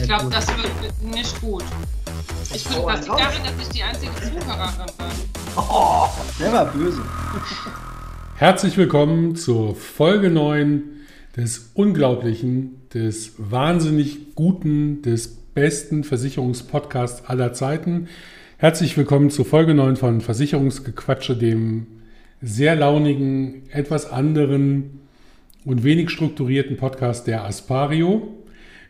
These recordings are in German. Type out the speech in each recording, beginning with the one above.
Ich glaube, das wird nicht gut. Ich finde, was liegt daran, dass ich die einzige Zuhörerin bin. Oh, der war böse. Herzlich willkommen zur Folge 9 des unglaublichen, des wahnsinnig guten, des besten Versicherungspodcasts aller Zeiten. Herzlich willkommen zur Folge 9 von Versicherungsgequatsche, dem sehr launigen, etwas anderen und wenig strukturierten Podcast der Aspario.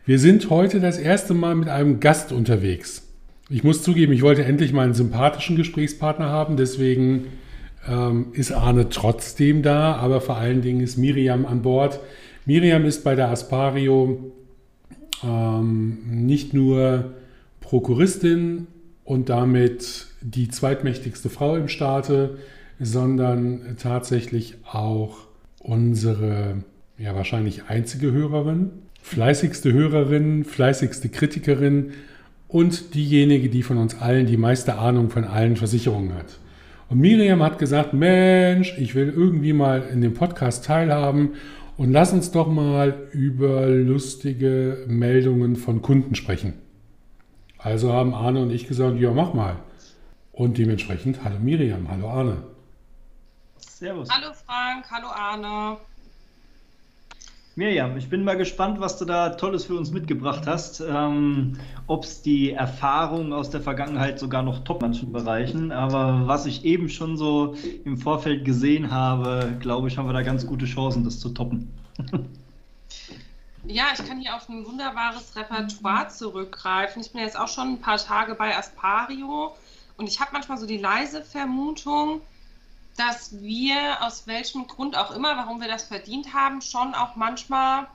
Wir sind heute das erste Mal mit einem Gast unterwegs. Ich muss zugeben, ich wollte endlich mal einen sympathischen Gesprächspartner haben, deswegen ähm, ist Arne trotzdem da, aber vor allen Dingen ist Miriam an Bord. Miriam ist bei der Aspario ähm, nicht nur Prokuristin und damit die zweitmächtigste Frau im Staate, sondern tatsächlich auch unsere ja wahrscheinlich einzige Hörerin fleißigste Hörerin, fleißigste Kritikerin und diejenige, die von uns allen die meiste Ahnung von allen Versicherungen hat. Und Miriam hat gesagt, Mensch, ich will irgendwie mal in dem Podcast teilhaben und lass uns doch mal über lustige Meldungen von Kunden sprechen. Also haben Arne und ich gesagt, ja, mach mal. Und dementsprechend, hallo Miriam, hallo Arne. Servus. Hallo Frank, hallo Arne. Mirjam, ich bin mal gespannt, was du da Tolles für uns mitgebracht hast. Ähm, Ob es die Erfahrung aus der Vergangenheit sogar noch top manchen Bereichen. Aber was ich eben schon so im Vorfeld gesehen habe, glaube ich, haben wir da ganz gute Chancen, das zu toppen. Ja, ich kann hier auf ein wunderbares Repertoire zurückgreifen. Ich bin jetzt auch schon ein paar Tage bei Aspario und ich habe manchmal so die leise Vermutung, dass wir aus welchem Grund auch immer, warum wir das verdient haben, schon auch manchmal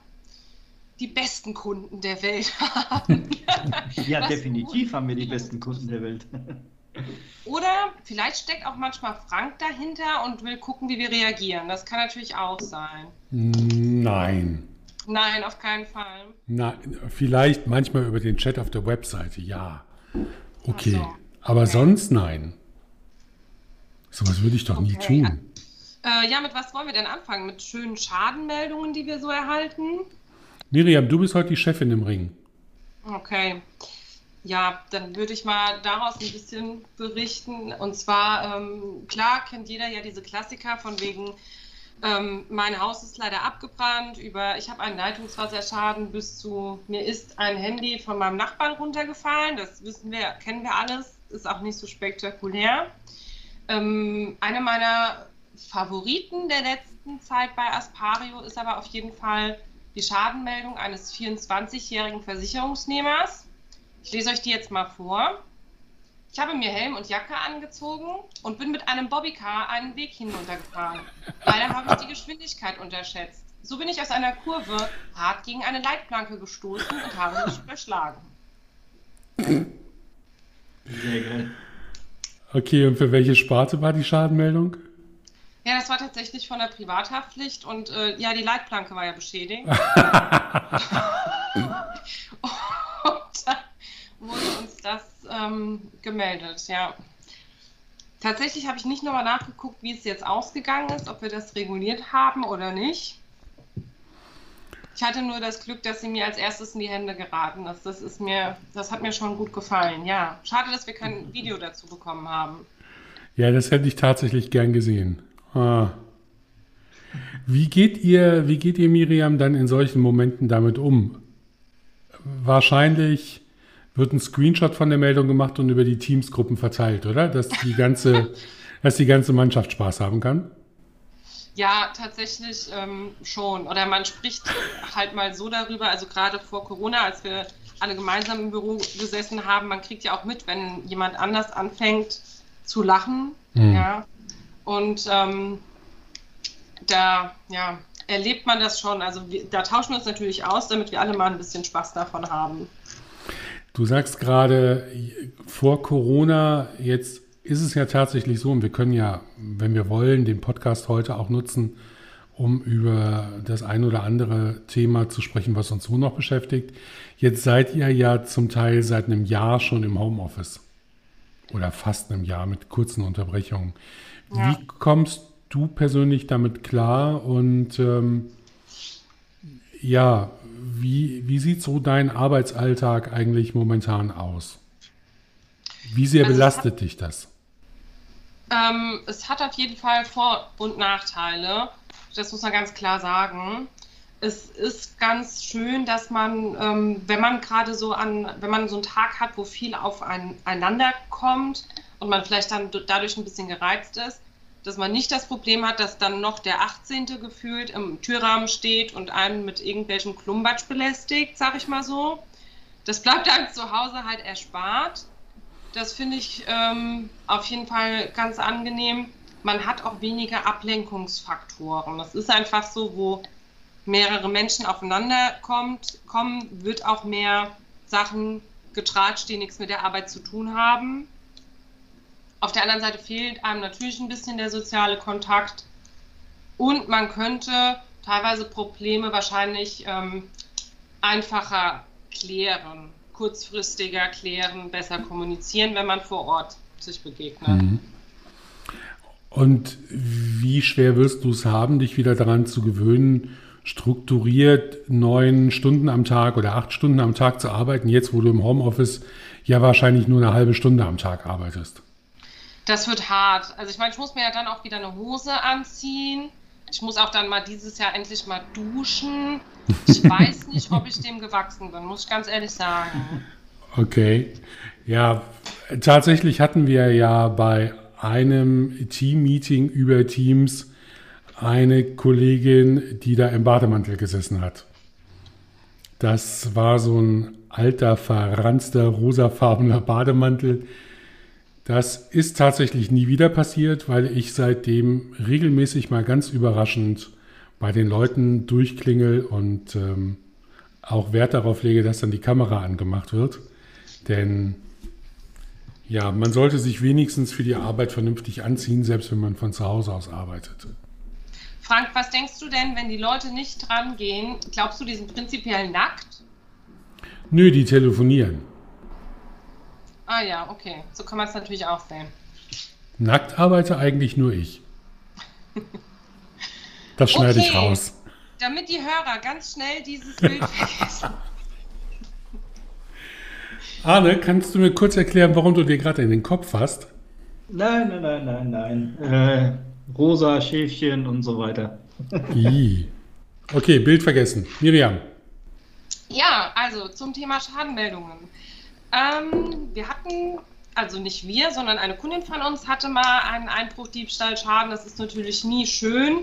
die besten Kunden der Welt haben. ja, Was definitiv haben wir die besten Kunden der Welt. Oder vielleicht steckt auch manchmal Frank dahinter und will gucken, wie wir reagieren. Das kann natürlich auch sein. Nein. Nein, auf keinen Fall. Na, vielleicht manchmal über den Chat auf der Webseite, ja. Okay. So. Aber okay. sonst nein. Sowas würde ich doch okay. nie tun. Äh, ja, mit was wollen wir denn anfangen? Mit schönen Schadenmeldungen, die wir so erhalten? Miriam, du bist heute die Chefin im Ring. Okay. Ja, dann würde ich mal daraus ein bisschen berichten. Und zwar, ähm, klar kennt jeder ja diese Klassiker von wegen, ähm, mein Haus ist leider abgebrannt, über ich habe einen Leitungswasserschaden bis zu mir ist ein Handy von meinem Nachbarn runtergefallen. Das wissen wir, kennen wir alles, ist auch nicht so spektakulär. Ähm, eine meiner Favoriten der letzten Zeit bei Aspario ist aber auf jeden Fall die Schadenmeldung eines 24-jährigen Versicherungsnehmers. Ich lese euch die jetzt mal vor. Ich habe mir Helm und Jacke angezogen und bin mit einem Bobbycar einen Weg hinuntergefahren. Leider habe ich die Geschwindigkeit unterschätzt. So bin ich aus einer Kurve hart gegen eine Leitplanke gestoßen und habe mich überschlagen. Sehr geil. Okay, und für welche Sparte war die Schadenmeldung? Ja, das war tatsächlich von der Privathaftpflicht und äh, ja, die Leitplanke war ja beschädigt. und dann wurde uns das ähm, gemeldet, ja. Tatsächlich habe ich nicht nochmal nachgeguckt, wie es jetzt ausgegangen ist, ob wir das reguliert haben oder nicht. Ich hatte nur das Glück, dass sie mir als erstes in die Hände geraten ist. Das ist mir, das hat mir schon gut gefallen. Ja, schade, dass wir kein Video dazu bekommen haben. Ja, das hätte ich tatsächlich gern gesehen. Ah. Wie geht ihr, wie geht ihr Miriam dann in solchen Momenten damit um? Wahrscheinlich wird ein Screenshot von der Meldung gemacht und über die Teamsgruppen verteilt, oder? Dass die ganze, dass die ganze Mannschaft Spaß haben kann. Ja, tatsächlich ähm, schon. Oder man spricht halt mal so darüber, also gerade vor Corona, als wir alle gemeinsam im Büro gesessen haben, man kriegt ja auch mit, wenn jemand anders anfängt zu lachen. Mhm. Ja. Und ähm, da ja, erlebt man das schon. Also wir, da tauschen wir uns natürlich aus, damit wir alle mal ein bisschen Spaß davon haben. Du sagst gerade vor Corona, jetzt ist es ja tatsächlich so, und wir können ja, wenn wir wollen, den Podcast heute auch nutzen, um über das ein oder andere Thema zu sprechen, was uns so noch beschäftigt. Jetzt seid ihr ja zum Teil seit einem Jahr schon im Homeoffice. Oder fast einem Jahr mit kurzen Unterbrechungen. Ja. Wie kommst du persönlich damit klar und ähm, Ja, wie, wie sieht so dein Arbeitsalltag eigentlich momentan aus? Wie sehr Also belastet hat- dich das? Ähm, es hat auf jeden Fall Vor- und Nachteile. Das muss man ganz klar sagen. Es ist ganz schön, dass man, ähm, wenn man gerade so an, wenn man so einen Tag hat, wo viel aufeinander kommt und man vielleicht dann dadurch ein bisschen gereizt ist, dass man nicht das Problem hat, dass dann noch der 18. gefühlt im Türrahmen steht und einen mit irgendwelchem Klumbatsch belästigt, sag ich mal so. Das bleibt einem zu Hause halt erspart. Das finde ich ähm, auf jeden Fall ganz angenehm. Man hat auch weniger Ablenkungsfaktoren. Das ist einfach so, wo mehrere Menschen aufeinander kommt, kommen, wird auch mehr Sachen getratscht, die nichts mit der Arbeit zu tun haben. Auf der anderen Seite fehlt einem natürlich ein bisschen der soziale Kontakt und man könnte teilweise Probleme wahrscheinlich ähm, einfacher klären, kurzfristiger klären, besser kommunizieren, wenn man vor Ort sich begegnet. Mhm. Und wie schwer wirst du es haben, dich wieder daran zu gewöhnen, strukturiert neun Stunden am Tag oder acht Stunden am Tag zu arbeiten, jetzt wo du im Homeoffice ja wahrscheinlich nur eine halbe Stunde am Tag arbeitest? Das wird hart. Also ich meine, ich muss mir ja dann auch wieder eine Hose anziehen. Ich muss auch dann mal dieses Jahr endlich mal duschen. Ich weiß nicht, ob ich dem gewachsen bin, muss ich ganz ehrlich sagen. Okay. Ja, tatsächlich hatten wir ja bei einem Team-Meeting über Teams eine Kollegin, die da im Bademantel gesessen hat. Das war so ein alter, verranzter, rosafarbener Bademantel. Das ist tatsächlich nie wieder passiert, weil ich seitdem regelmäßig mal ganz überraschend bei den Leuten durchklingel und ähm, auch Wert darauf lege, dass dann die Kamera angemacht wird. Denn ja, man sollte sich wenigstens für die Arbeit vernünftig anziehen, selbst wenn man von zu Hause aus arbeitet. Frank, was denkst du denn, wenn die Leute nicht dran gehen? Glaubst du, die sind prinzipiell nackt? Nö, die telefonieren. Ah ja, okay. So kann man es natürlich auch sehen. Nackt arbeite eigentlich nur ich. Das schneide ich Okay. raus. Damit die Hörer ganz schnell dieses Bild vergessen. Arne, kannst du mir kurz erklären, warum du dir gerade in den Kopf fasst? Nein, nein, nein, nein, nein. Äh, rosa Schäfchen und so weiter. Okay, Bild vergessen. Miriam. Ja, also zum Thema Schadenmeldungen. Ähm, wir hatten, also nicht wir, sondern eine Kundin von uns hatte mal einen Einbruch, Diebstahl, Schaden. Das ist natürlich nie schön.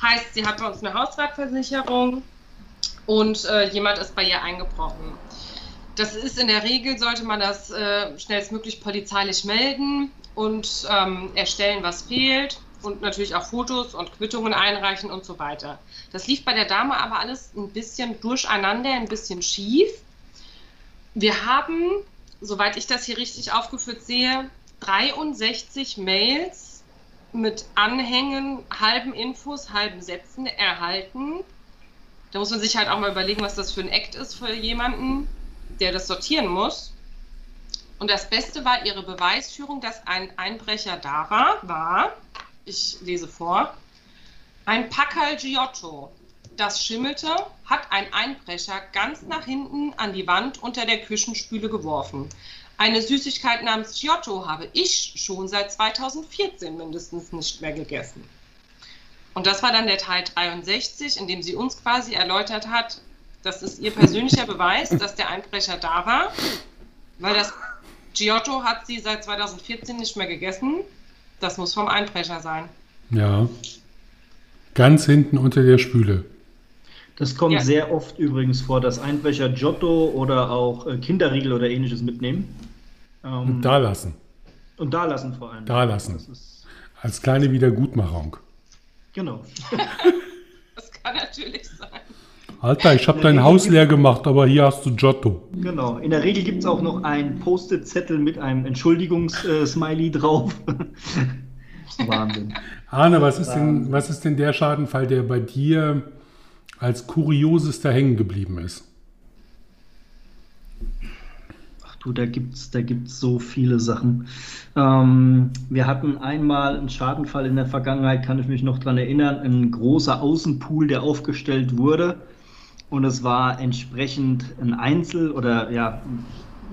Heißt, sie hat bei uns eine Hausratversicherung und äh, jemand ist bei ihr eingebrochen. Das ist in der Regel, sollte man das äh, schnellstmöglich polizeilich melden und ähm, erstellen, was fehlt und natürlich auch Fotos und Quittungen einreichen und so weiter. Das lief bei der Dame aber alles ein bisschen durcheinander, ein bisschen schief. Wir haben, soweit ich das hier richtig aufgeführt sehe, 63 Mails mit Anhängen, halben Infos, halben Sätzen erhalten. Da muss man sich halt auch mal überlegen, was das für ein Act ist für jemanden, der das sortieren muss. Und das Beste war ihre Beweisführung, dass ein Einbrecher da war, war, ich lese vor, ein Packerl Giotto. Das schimmelte, hat ein Einbrecher ganz nach hinten an die Wand unter der Küchenspüle geworfen. Eine Süßigkeit namens Giotto habe ich schon seit 2014 mindestens nicht mehr gegessen. Und das war dann der Teil 63, in dem sie uns quasi erläutert hat, das ist ihr persönlicher Beweis, dass der Einbrecher da war, weil das Giotto hat sie seit 2014 nicht mehr gegessen. Das muss vom Einbrecher sein. Ja. Ganz hinten unter der Spüle. Das kommt Ja. sehr oft übrigens vor, dass Einbrecher Giotto oder auch äh, Kinderriegel oder ähnliches mitnehmen. Ähm, Und da lassen. und da lassen vor allem. Da lassen. Das ist, Als kleine Wiedergutmachung. genau. Das kann natürlich sein. Alter, ich habe dein Haus leer gemacht, aber hier hast du Giotto. Genau. In der Regel gibt es auch noch einen Post-it-Zettel mit einem Entschuldigungs-Smiley drauf. Wahnsinn. Arne, was ist, denn, was ist denn der Schadenfall, der bei dir als kuriosester hängen geblieben ist? Ach du, da gibt's, da gibt's so viele Sachen. Ähm, wir hatten einmal einen Schadenfall in der Vergangenheit, kann ich mich noch dran erinnern, ein großer Außenpool, der aufgestellt wurde. und es war entsprechend ein Einzel- oder ja,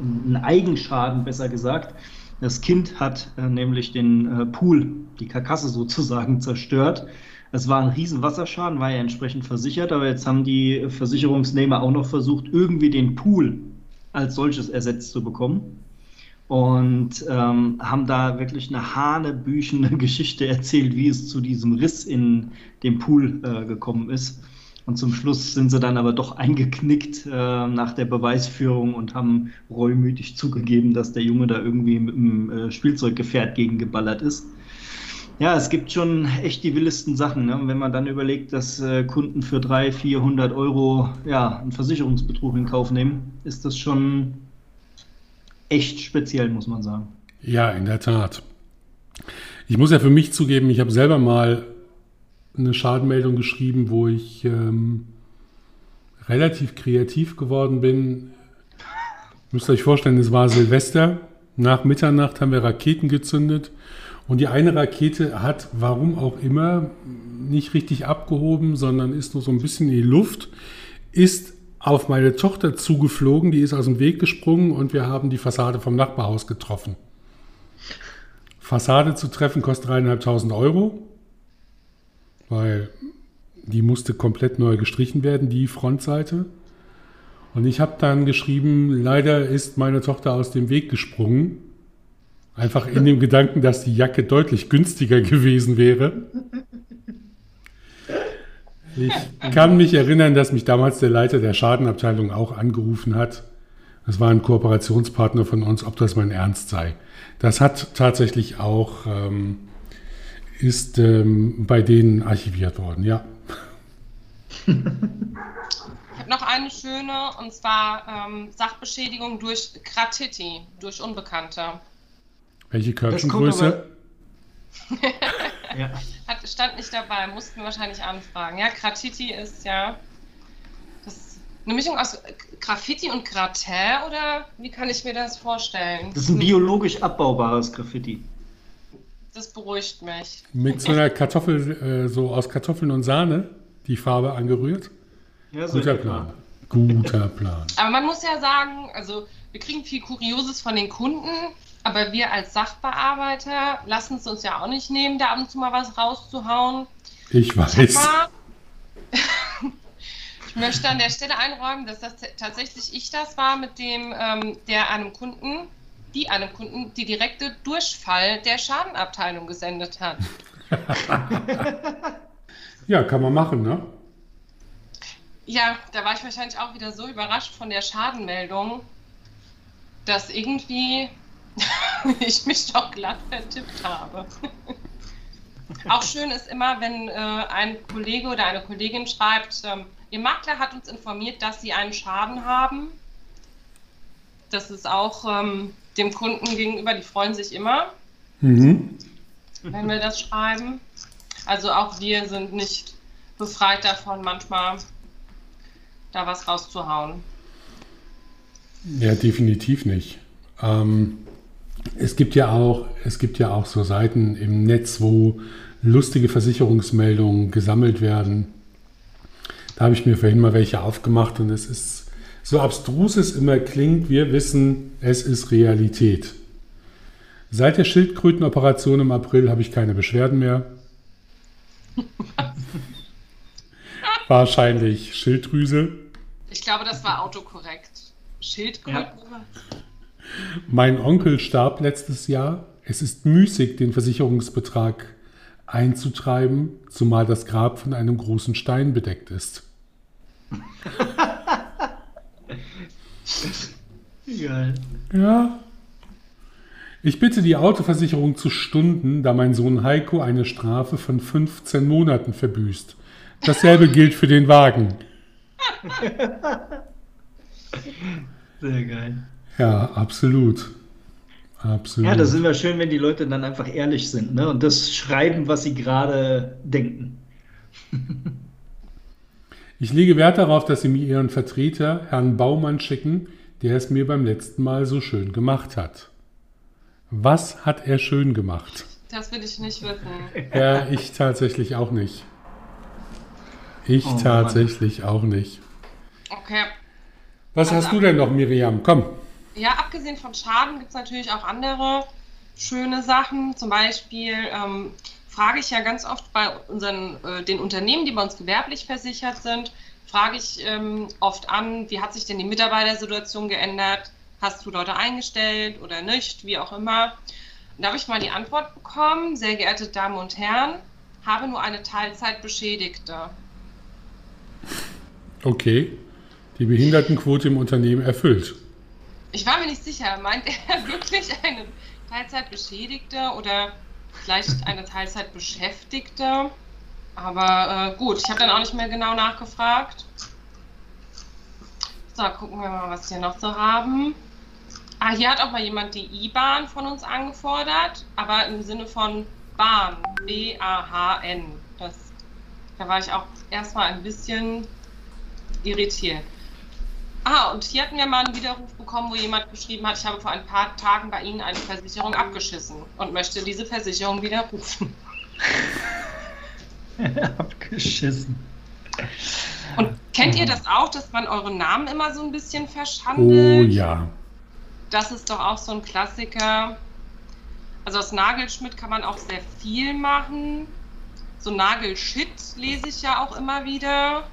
ein Eigenschaden, besser gesagt. Das Kind hat äh, nämlich den äh, Pool, die Karkasse sozusagen zerstört. Es war ein riesen Wasserschaden, war ja entsprechend versichert, aber jetzt haben die Versicherungsnehmer auch noch versucht, irgendwie den Pool als solches ersetzt zu bekommen. Und ähm, haben da wirklich eine hanebüchene Geschichte erzählt, wie es zu diesem Riss in dem Pool äh, gekommen ist. Und zum Schluss sind sie dann aber doch eingeknickt äh, nach der Beweisführung und haben reumütig zugegeben, dass der Junge da irgendwie mit dem äh, Spielzeuggefährt gegengeballert ist. Ja, es gibt schon echt die wildesten Sachen. Ne? Wenn man dann überlegt, dass äh, Kunden für 300, 400 Euro ja, einen Versicherungsbetrug in Kauf nehmen, ist das schon echt speziell, muss man sagen. Ja, in der Tat. Ich muss ja für mich zugeben, ich habe selber mal eine Schadenmeldung geschrieben, wo ich ähm, relativ kreativ geworden bin. Müsst ihr euch vorstellen, es war Silvester. Nach Mitternacht haben wir Raketen gezündet und die eine Rakete hat, warum auch immer, nicht richtig abgehoben, sondern ist nur so ein bisschen in die Luft, ist auf meine Tochter zugeflogen, die ist aus dem Weg gesprungen und wir haben die Fassade vom Nachbarhaus getroffen. Fassade zu treffen kostet dreieinhalbtausend Euro, weil die musste komplett neu gestrichen werden, die Frontseite. Und ich habe dann geschrieben, leider ist meine Tochter aus dem Weg gesprungen. Einfach in dem Gedanken, dass die Jacke deutlich günstiger gewesen wäre. Ich kann mich erinnern, dass mich damals der Leiter der Schadenabteilung auch angerufen hat. Das war ein Kooperationspartner von uns, ob das mein Ernst sei. Das hat tatsächlich auch, ähm, ist ähm, bei denen archiviert worden, ja. Ich habe noch eine schöne, und zwar ähm, Sachbeschädigung durch Kratiti, durch Unbekannte. Welche Körbchengröße? ja. Hat, stand nicht dabei, mussten wahrscheinlich anfragen. Ja, Kratiti ist ja das eine Mischung aus Graffiti und Gratin oder wie kann ich mir das vorstellen? Das ist ein biologisch abbaubares Graffiti. Das beruhigt mich. Mit so einer Kartoffel, äh, so aus Kartoffeln und Sahne, die Farbe angerührt. Ja, so Guter Plan. Guter Plan. Aber man muss ja sagen, also wir kriegen viel Kurioses von den Kunden. Aber wir als Sachbearbeiter lassen es uns ja auch nicht nehmen, da ab und zu mal was rauszuhauen. Ich weiß. Ich, ich möchte an der Stelle einräumen, dass das tatsächlich ich das war, mit dem ähm, der einem Kunden, die einem Kunden die direkte Durchfall der Schadenabteilung gesendet hat. ja, kann man machen, ne? Ja, da war ich wahrscheinlich auch wieder so überrascht von der Schadenmeldung, dass irgendwie ich mich doch glatt vertippt habe. Auch schön ist immer, wenn äh, ein Kollege oder eine Kollegin schreibt, ähm, Ihr Makler hat uns informiert, dass Sie einen Schaden haben. Das ist auch ähm, dem Kunden gegenüber, die freuen sich immer, mhm. wenn wir das schreiben. Also auch wir sind nicht befreit davon, manchmal da was rauszuhauen. Ja, definitiv nicht. Ähm, es gibt ja auch, es gibt ja auch so Seiten im Netz, wo lustige Versicherungsmeldungen gesammelt werden. Da habe ich mir vorhin mal welche aufgemacht und es ist so abstrus es immer klingt, wir wissen, es ist Realität. Seit der Schildkrötenoperation im April habe ich keine Beschwerden mehr. Wahrscheinlich Schilddrüse. Ich glaube, das war autokorrekt. Schildkröten. Ja. Mein Onkel starb letztes Jahr. Es ist müßig, den Versicherungsbetrag einzutreiben, zumal das Grab von einem großen Stein bedeckt ist. Geil. Ja. Ich bitte die Autoversicherung zu stunden, da mein Sohn Heiko eine Strafe von 15 Monaten verbüßt. Dasselbe gilt für den Wagen. Sehr geil. Ja, absolut. Absolut. Ja, da sind wir schön, wenn die Leute dann einfach ehrlich sind ne? und das schreiben, was sie gerade denken. ich lege Wert darauf, dass Sie mir Ihren Vertreter, Herrn Baumann, schicken, der es mir beim letzten Mal so schön gemacht hat. Was hat er schön gemacht? Das will ich nicht wissen. Ja, ich tatsächlich auch nicht. Ich oh, tatsächlich Mann. auch nicht. Okay. Was Also- hast du denn noch, Miriam? Komm. Ja, abgesehen von Schaden gibt es natürlich auch andere schöne Sachen. Zum Beispiel ähm, frage ich ja ganz oft bei unseren, äh, den Unternehmen, die bei uns gewerblich versichert sind, frage ich ähm, oft an, wie hat sich denn die Mitarbeitersituation geändert? Hast du Leute eingestellt oder nicht? Wie auch immer. Und da habe ich mal die Antwort bekommen, sehr geehrte Damen und Herren, habe nur eine Teilzeitbeschädigte. Okay. Die Behindertenquote im Unternehmen erfüllt. Ich war mir nicht sicher, meint er wirklich eine Teilzeitbeschädigte oder vielleicht eine Teilzeitbeschäftigte? Aber äh, gut, ich habe dann auch nicht mehr genau nachgefragt. So, gucken wir mal, was wir noch so haben. Ah, hier hat auch mal jemand die IBAN von uns angefordert, aber im Sinne von Bahn, B-A-H-N. Das, da war ich auch erstmal ein bisschen irritiert. Ah, und hier hatten wir mal einen Widerruf bekommen, wo jemand geschrieben hat, ich habe vor ein paar Tagen bei Ihnen eine Versicherung abgeschissen und möchte diese Versicherung widerrufen. Abgeschissen. Und kennt ihr das auch, dass man euren Namen immer so ein bisschen Oh verschandelt? ja. Das ist doch auch so ein Klassiker. Also aus Nagelschmidt kann man auch sehr viel machen. So Nagelshit lese ich ja auch immer wieder.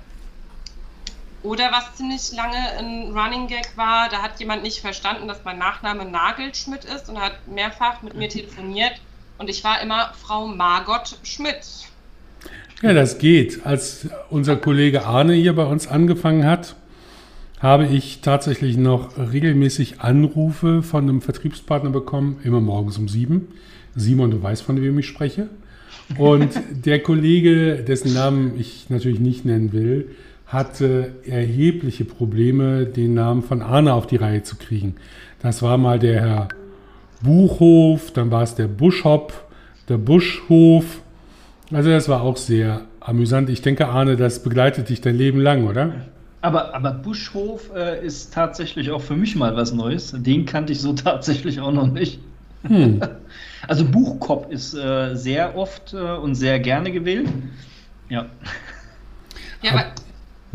Oder was ziemlich lange ein Running Gag war, da hat jemand nicht verstanden, dass mein Nachname Nagelschmidt ist und hat mehrfach mit mir telefoniert. Und ich war immer Frau Margot Schmidt. Ja, das geht. Als unser Kollege Arne hier bei uns angefangen hat, habe ich tatsächlich noch regelmäßig Anrufe von einem Vertriebspartner bekommen, immer morgens um sieben. Simon, du weißt, von wem ich spreche. Und der Kollege, dessen Namen ich natürlich nicht nennen will, hatte erhebliche Probleme, den Namen von Arne auf die Reihe zu kriegen. Das war mal der Herr Buchhof, dann war es der Buschhopp, der Buschhof. Also das war auch sehr amüsant. Ich denke, Arne, das begleitet dich dein Leben lang, oder? Aber, aber Buschhof äh, ist tatsächlich auch für mich mal was Neues. Den kannte ich so tatsächlich auch noch nicht. Hm. Also Buchkopf ist äh, sehr oft äh, und sehr gerne gewählt. Ja. Ja, Ab- aber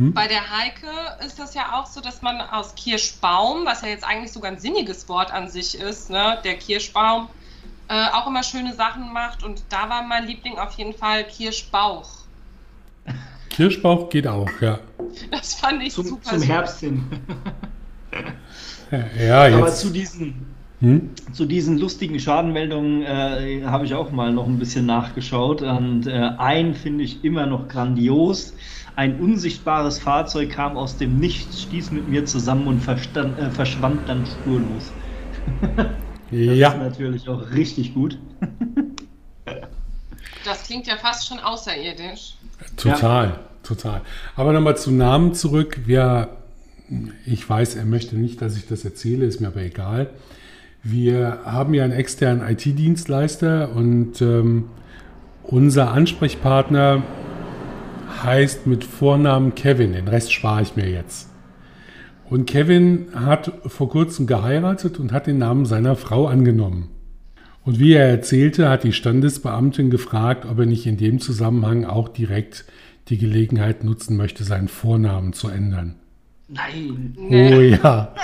Hm? bei der Heike ist das ja auch so, dass man aus Kirschbaum, was ja jetzt eigentlich sogar ein sinniges Wort an sich ist, ne, der Kirschbaum, äh, auch immer schöne Sachen macht. Und da war mein Liebling auf jeden Fall Kirschbauch. Kirschbauch geht auch, ja. Das fand ich Zum, super zum. Herbst hin. Ja, Aber jetzt. zu diesen, Hm? zu diesen lustigen Schadenmeldungen äh, habe ich auch mal noch ein bisschen nachgeschaut. Und äh, einen finde ich immer noch grandios. Ein unsichtbares Fahrzeug kam aus dem Nichts, stieß mit mir zusammen und verstand, äh, verschwand dann spurlos. Das ist Ja, natürlich auch richtig gut. Das klingt ja fast schon außerirdisch. total, total. Aber nochmal zu Namen zurück. Wir, ich weiß, er möchte nicht, dass ich das erzähle, ist mir aber egal. Wir haben ja einen externen IT-Dienstleister und ähm, unser Ansprechpartner heißt mit Vornamen Kevin. Den Rest spare ich mir jetzt. Und Kevin hat vor kurzem geheiratet und hat den Namen seiner Frau angenommen. Und wie er erzählte, hat die Standesbeamtin gefragt, ob er nicht in dem Zusammenhang auch direkt die Gelegenheit nutzen möchte, seinen Vornamen zu ändern. Nein. Nee. Oh ja.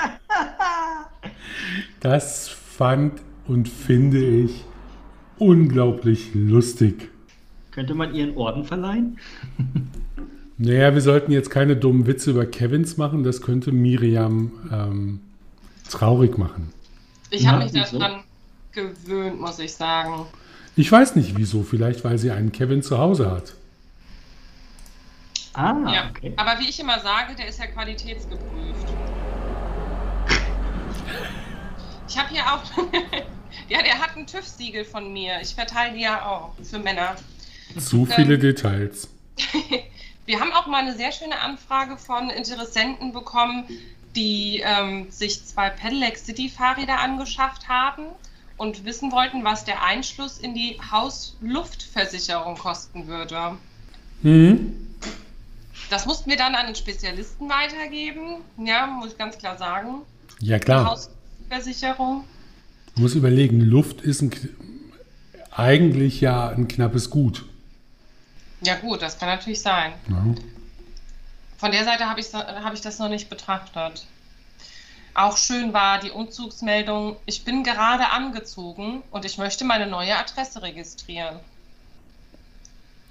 Das fand und finde ich unglaublich lustig. Könnte man ihren Orden verleihen? Naja, wir sollten jetzt keine dummen Witze über Kevins machen, das könnte Miriam ähm, traurig machen. Ich habe mich daran gewöhnt, muss ich sagen. Ich weiß nicht wieso, vielleicht weil sie einen Kevin zu Hause hat. Ah, ja. okay. Aber wie ich immer sage, der ist ja qualitätsgeprüft. Ich habe hier auch. ja, der hat ein TÜV-Siegel von mir. Ich verteile die ja auch für Männer. Zu viele Details. Wir haben auch mal eine sehr schöne Anfrage von Interessenten bekommen, die ähm, sich zwei Pedelec City Fahrräder angeschafft haben und wissen wollten, was der Einschluss in die Hausluftversicherung kosten würde. Mhm. Das mussten wir dann an den Spezialisten weitergeben. Ja, muss ich ganz klar sagen. Ja Die klar, Hausversicherung. du musst überlegen, Luft ist ein, eigentlich ja ein knappes Gut. Ja gut, das kann natürlich sein. Ja. von der Seite habe ich, hab ich das noch nicht betrachtet. Auch schön war die Umzugsmeldung, ich bin gerade angezogen und ich möchte meine neue Adresse registrieren.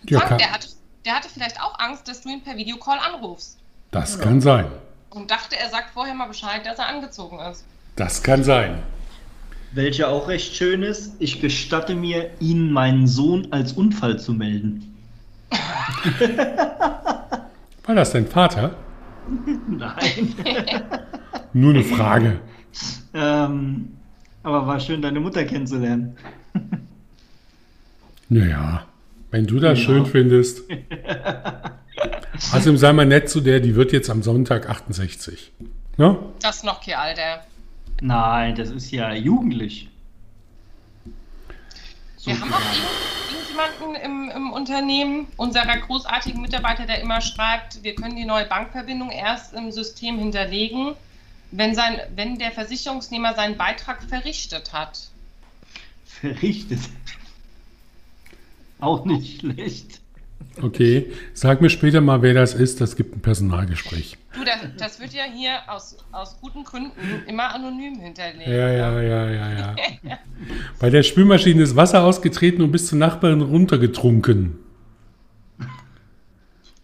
Ja, Frank, der, hatte, der hatte vielleicht auch Angst, dass du ihn per Videocall anrufst das kann sein. und dachte, er sagt vorher mal Bescheid, dass er angezogen ist. Das kann sein. Welche auch recht schön ist, ich gestatte mir, Ihnen meinen Sohn als Unfall zu melden. War das dein Vater? Nein. Nur eine Frage. ähm, aber war schön, deine Mutter kennenzulernen. Naja, wenn du das Ja. schön findest. Außerdem sei mal nett zu der, die wird jetzt am Sonntag 68. Ne? Das ist noch kein Alter. Nein, das ist ja jugendlich. So Wir haben auch irgend- irgendjemanden im, im Unternehmen, unserer großartigen Mitarbeiter, der immer schreibt, wir können die neue Bankverbindung erst im System hinterlegen, wenn, sein, wenn der Versicherungsnehmer seinen Beitrag verrichtet hat. verrichtet. Auch nicht schlecht. Okay, sag mir später mal, wer das ist. Das gibt ein Personalgespräch. Du, das, das wird ja hier aus, aus guten Gründen immer anonym hinterlegt. Ja, ja, ja, ja, ja. Bei der Spülmaschine ist Wasser ausgetreten und bis zur Nachbarin runtergetrunken.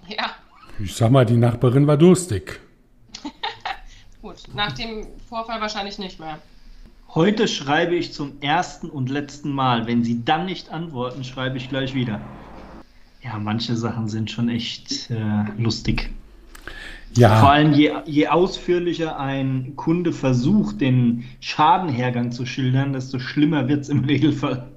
Ja, Ich sag mal, die Nachbarin war durstig. gut. Nach dem Vorfall wahrscheinlich nicht mehr. Heute schreibe ich zum ersten und letzten Mal. Wenn Sie dann nicht antworten, schreibe ich gleich wieder. Ja, manche Sachen sind schon echt äh, lustig. Vor Ja, allem je, je ausführlicher ein Kunde versucht, den Schadenhergang zu schildern, desto schlimmer wird es im Regelfall.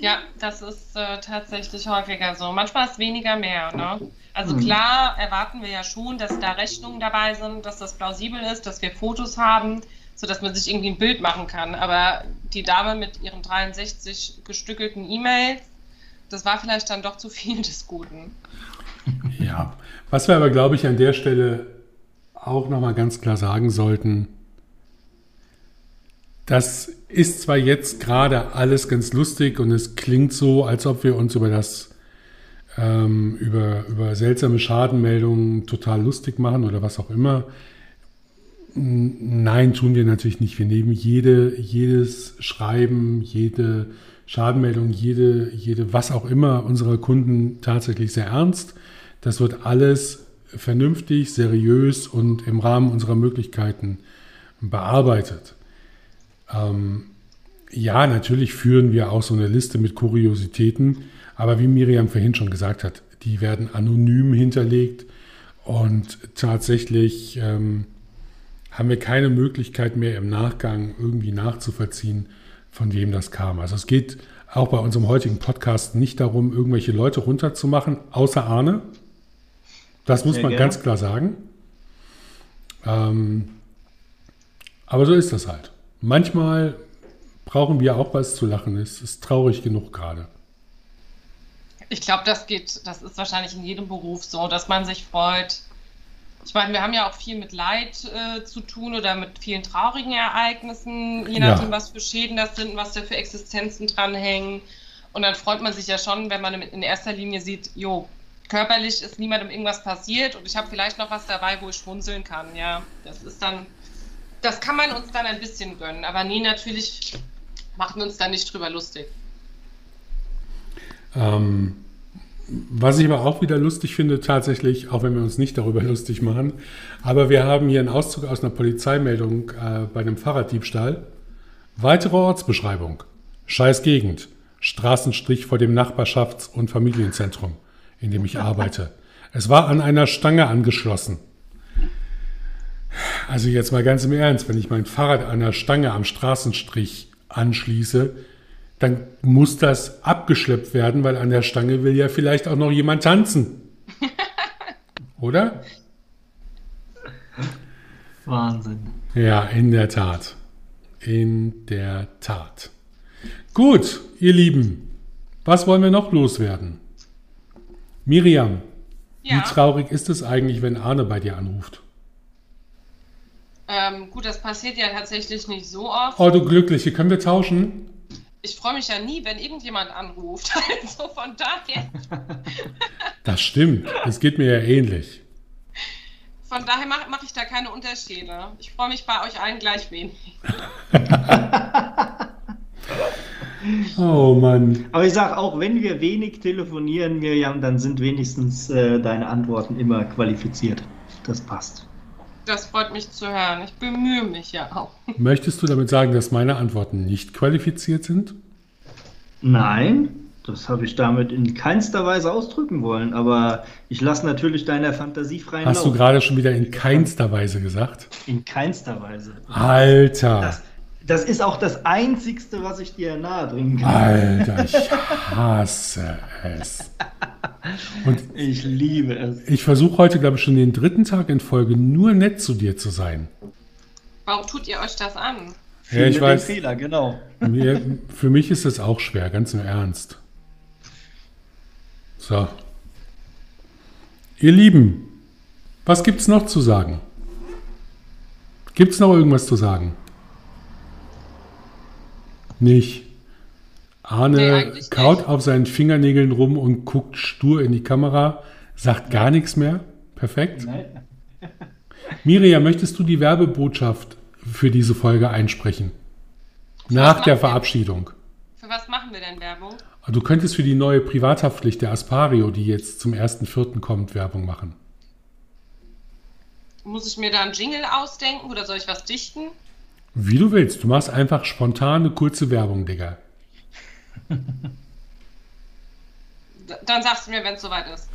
Ja, das ist äh, tatsächlich häufiger so. Manchmal ist weniger mehr. Ne? Also Mhm. klar erwarten wir ja schon, dass da Rechnungen dabei sind, dass das plausibel ist, dass wir Fotos haben, sodass man sich irgendwie ein Bild machen kann. Aber die Dame mit ihren 63 gestückelten E-Mails, das war vielleicht dann doch zu viel des Guten. ja. Was wir aber, glaube ich, an der Stelle auch nochmal ganz klar sagen sollten, das ist zwar jetzt gerade alles ganz lustig und es klingt so, als ob wir uns über das ähm, über, über seltsame Schadenmeldungen total lustig machen oder was auch immer. Nein, tun wir natürlich nicht. Wir nehmen jede, jedes Schreiben, jede Schadenmeldung, jede, jede was auch immer unserer Kunden tatsächlich sehr ernst. Das wird alles vernünftig, seriös und im Rahmen unserer Möglichkeiten bearbeitet. Ähm, ja, natürlich führen wir auch so eine Liste mit Kuriositäten, aber wie Miriam vorhin schon gesagt hat, die werden anonym hinterlegt und tatsächlich ähm, haben wir keine Möglichkeit mehr im Nachgang irgendwie nachzuvollziehen, von wem das kam. Also es geht auch bei unserem heutigen Podcast nicht darum, irgendwelche Leute runterzumachen, außer Arne. Das muss Sehr man gerne. ganz klar sagen. Ähm, aber so ist das halt. Manchmal brauchen wir auch was zu lachen. Es ist traurig genug gerade. Ich glaube, das geht, das ist wahrscheinlich in jedem Beruf so, dass man sich freut. Ich meine, wir haben ja auch viel mit Leid äh, zu tun oder mit vielen traurigen Ereignissen, je Ja. nachdem, was für Schäden das sind, was da für Existenzen dranhängen. Und dann freut man sich ja schon, wenn man in erster Linie sieht, jo, körperlich ist niemandem irgendwas passiert und ich habe vielleicht noch was dabei, wo ich schmunzeln kann. Ja, das ist dann, das kann man uns dann ein bisschen gönnen. Aber nee, natürlich machen wir uns da nicht drüber lustig. Ähm, was ich aber auch wieder lustig finde, tatsächlich, auch wenn wir uns nicht darüber lustig machen, aber wir haben hier einen Auszug aus einer Polizeimeldung äh, bei einem Fahrraddiebstahl. Weitere Ortsbeschreibung. Scheiß Gegend. Straßenstrich vor dem Nachbarschafts- und Familienzentrum, in dem ich arbeite. Es war an einer Stange angeschlossen. Also jetzt mal ganz im Ernst, wenn ich mein Fahrrad an einer Stange am Straßenstrich anschließe, dann muss das abgeschleppt werden, weil an der Stange will ja vielleicht auch noch jemand tanzen. Oder? Wahnsinn. Ja, in der Tat. In der Tat. Gut, ihr Lieben, was wollen wir noch loswerden? Miriam, Ja. wie traurig ist es eigentlich, wenn Arne bei dir anruft? Ähm, gut, das passiert ja tatsächlich nicht so oft. Oh, du Glückliche, können wir tauschen? Ich freue mich ja nie, wenn irgendjemand anruft. Also von daher. Das stimmt. Es geht mir ja ähnlich. Von daher mache mach ich da keine Unterschiede. Ich freue mich bei euch allen gleich wenig. oh Mann. Aber ich sage auch, wenn wir wenig telefonieren, Miriam, dann sind wenigstens äh, deine Antworten immer qualifiziert. Das passt. Das freut mich zu hören. Ich bemühe mich ja auch. Möchtest du damit sagen, dass meine Antworten nicht qualifiziert sind? Nein, das habe ich damit in keinster Weise ausdrücken wollen. Aber ich lasse natürlich deiner Fantasie freien Hast du gerade schon wieder in keinster Weise gesagt? In keinster Weise. Alter. Das, das ist auch das Einzigste, was ich dir nahebringen kann. Alter, ich hasse es. Und ich liebe es. Ich versuche heute, glaube ich, schon den dritten Tag in Folge nur nett zu dir zu sein. Warum tut ihr euch das an? Ja, ich weiß. Fehler, genau. Mir, für mich ist das auch schwer, ganz im Ernst. So. Ihr Lieben, was gibt's noch zu sagen? Gibt's noch irgendwas zu sagen? Nicht. Arne Nee, kaut nicht. auf seinen Fingernägeln rum und guckt stur in die Kamera, sagt gar nichts mehr. Perfekt. Nein. Miriam, möchtest du die Werbebotschaft für diese Folge einsprechen? Nach was der machen wir? Verabschiedung. Für was machen wir denn Werbung? Du könntest für die neue Privathaftpflicht der Aspario, die jetzt zum 1.4. kommt, Werbung machen. Muss ich mir da einen Jingle ausdenken oder soll ich was dichten? Wie du willst. Du machst einfach spontane, kurze Werbung, Digga. Dann sagst du mir, wenn es soweit ist.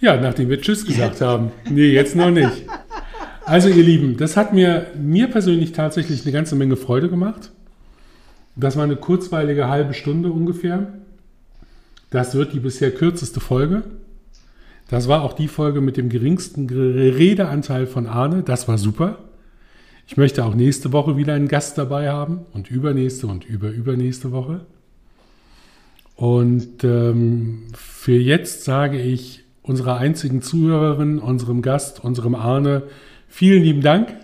Ja, nachdem wir Tschüss gesagt haben. Nee, jetzt noch nicht. Also, ihr Lieben, das hat mir, mir persönlich tatsächlich eine ganze Menge Freude gemacht. Das war eine kurzweilige halbe Stunde ungefähr. Das wird die bisher kürzeste Folge. Das war auch die Folge mit dem geringsten Redeanteil von Arne. Das war super. Ich möchte auch nächste Woche wieder einen Gast dabei haben und übernächste und überübernächste Woche. Und ähm, für jetzt sage ich unserer einzigen Zuhörerin, unserem Gast, unserem Arne, vielen lieben Dank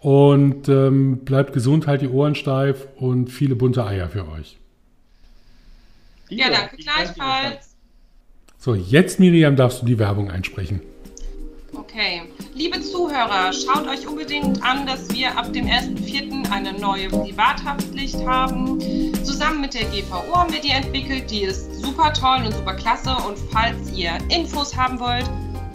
und ähm, bleibt gesund, halt die Ohren steif und viele bunte Eier für euch. Ja, danke gleichfalls. So, jetzt Miriam darfst du die Werbung einsprechen. Okay. Liebe Zuhörer, schaut euch unbedingt an, dass wir ab dem 1.4. eine neue Privathaftpflicht haben. Zusammen mit der GVO haben wir die entwickelt. Die ist super toll und super klasse. Und falls ihr Infos haben wollt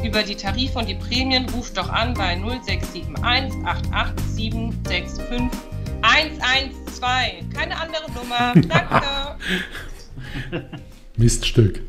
über die Tarife und die Prämien, ruft doch an bei 0671 887 65 112. Keine andere Nummer. Danke. Miststück.